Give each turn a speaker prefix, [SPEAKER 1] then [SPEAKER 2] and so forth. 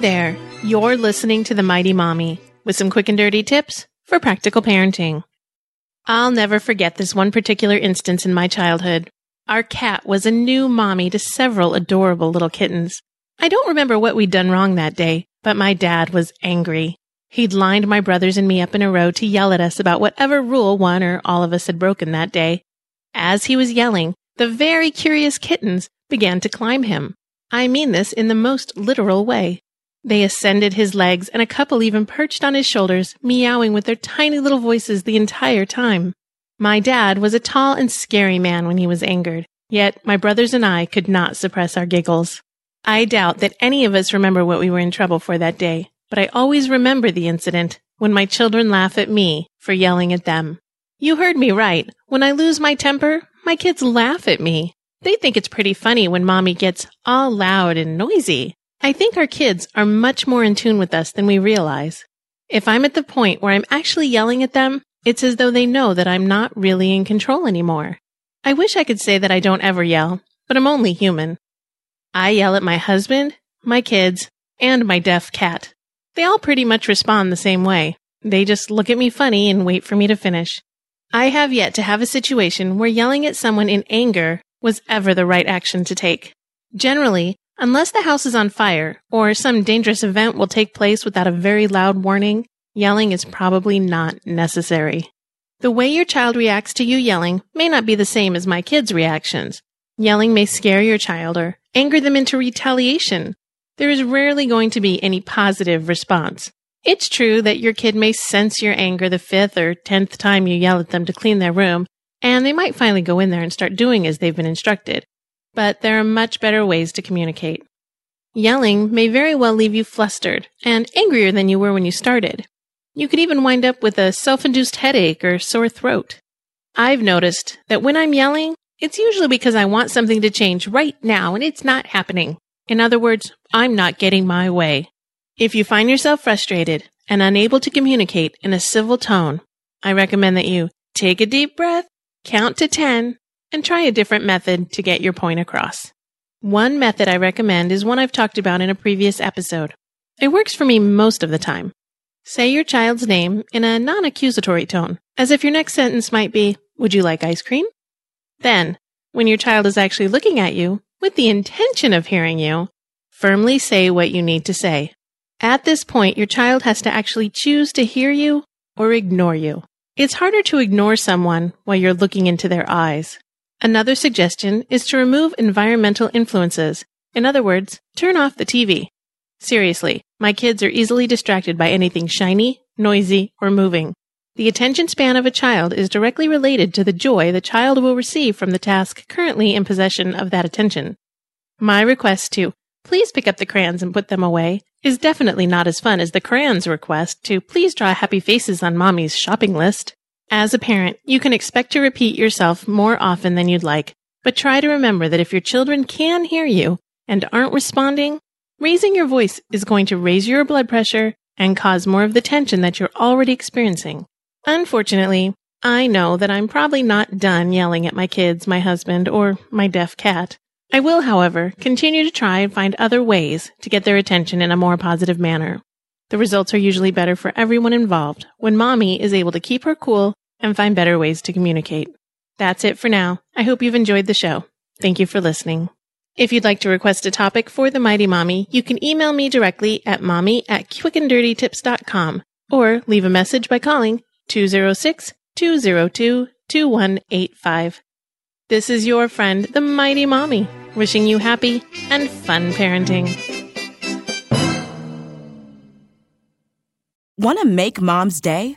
[SPEAKER 1] There, you're listening to The Mighty Mommy with some quick and dirty tips for practical parenting. I'll never forget this one particular instance in my childhood. Our cat was a new mommy to several adorable little kittens. I don't remember what we'd done wrong that day, but my dad was angry. He'd lined my brothers and me up in a row to yell at us about whatever rule one or all of us had broken that day. As he was yelling, the very curious kittens began to climb him. I mean this in the most literal way. They ascended his legs, and a couple even perched on his shoulders, meowing with their tiny little voices the entire time. My dad was a tall and scary man when he was angered, yet my brothers and I could not suppress our giggles. I doubt that any of us remember what we were in trouble for that day, but I always remember the incident when my children laugh at me for yelling at them. You heard me right. When I lose my temper, my kids laugh at me. They think it's pretty funny when mommy gets all loud and noisy. I think our kids are much more in tune with us than we realize. If I'm at the point where I'm actually yelling at them, it's as though they know that I'm not really in control anymore. I wish I could say that I don't ever yell, but I'm only human. I yell at my husband, my kids, and my deaf cat. They all pretty much respond the same way. They just look at me funny and wait for me to finish. I have yet to have a situation where yelling at someone in anger was ever the right action to take. Generally, Unless the house is on fire or some dangerous event will take place without a very loud warning, yelling is probably not necessary. The way your child reacts to you yelling may not be the same as my kids' reactions. Yelling may scare your child or anger them into retaliation. There is rarely going to be any positive response. It's true that your kid may sense your anger the fifth or tenth time you yell at them to clean their room, and they might finally go in there and start doing as they've been instructed but there are much better ways to communicate. Yelling may very well leave you flustered and angrier than you were when you started. You could even wind up with a self induced headache or sore throat. I've noticed that when I'm yelling, it's usually because I want something to change right now and it's not happening. In other words, I'm not getting my way. If you find yourself frustrated and unable to communicate in a civil tone, I recommend that you take a deep breath, count to 10, and try a different method to get your point across. One method I recommend is one I've talked about in a previous episode. It works for me most of the time. Say your child's name in a non accusatory tone, as if your next sentence might be, Would you like ice cream? Then, when your child is actually looking at you, with the intention of hearing you, firmly say what you need to say. At this point, your child has to actually choose to hear you or ignore you. It's harder to ignore someone while you're looking into their eyes. Another suggestion is to remove environmental influences. In other words, turn off the TV. Seriously, my kids are easily distracted by anything shiny, noisy, or moving. The attention span of a child is directly related to the joy the child will receive from the task currently in possession of that attention. My request to please pick up the crayons and put them away is definitely not as fun as the crayons request to please draw happy faces on mommy's shopping list. As a parent, you can expect to repeat yourself more often than you'd like, but try to remember that if your children can hear you and aren't responding, raising your voice is going to raise your blood pressure and cause more of the tension that you're already experiencing. Unfortunately, I know that I'm probably not done yelling at my kids, my husband, or my deaf cat. I will, however, continue to try and find other ways to get their attention in a more positive manner. The results are usually better for everyone involved when mommy is able to keep her cool and find better ways to communicate. That's it for now. I hope you've enjoyed the show. Thank you for listening. If you'd like to request a topic for the Mighty Mommy, you can email me directly at mommy at quickanddirtytips.com or leave a message by calling 206 202 2185. This is your friend, the Mighty Mommy, wishing you happy and fun parenting.
[SPEAKER 2] Want to make mom's day?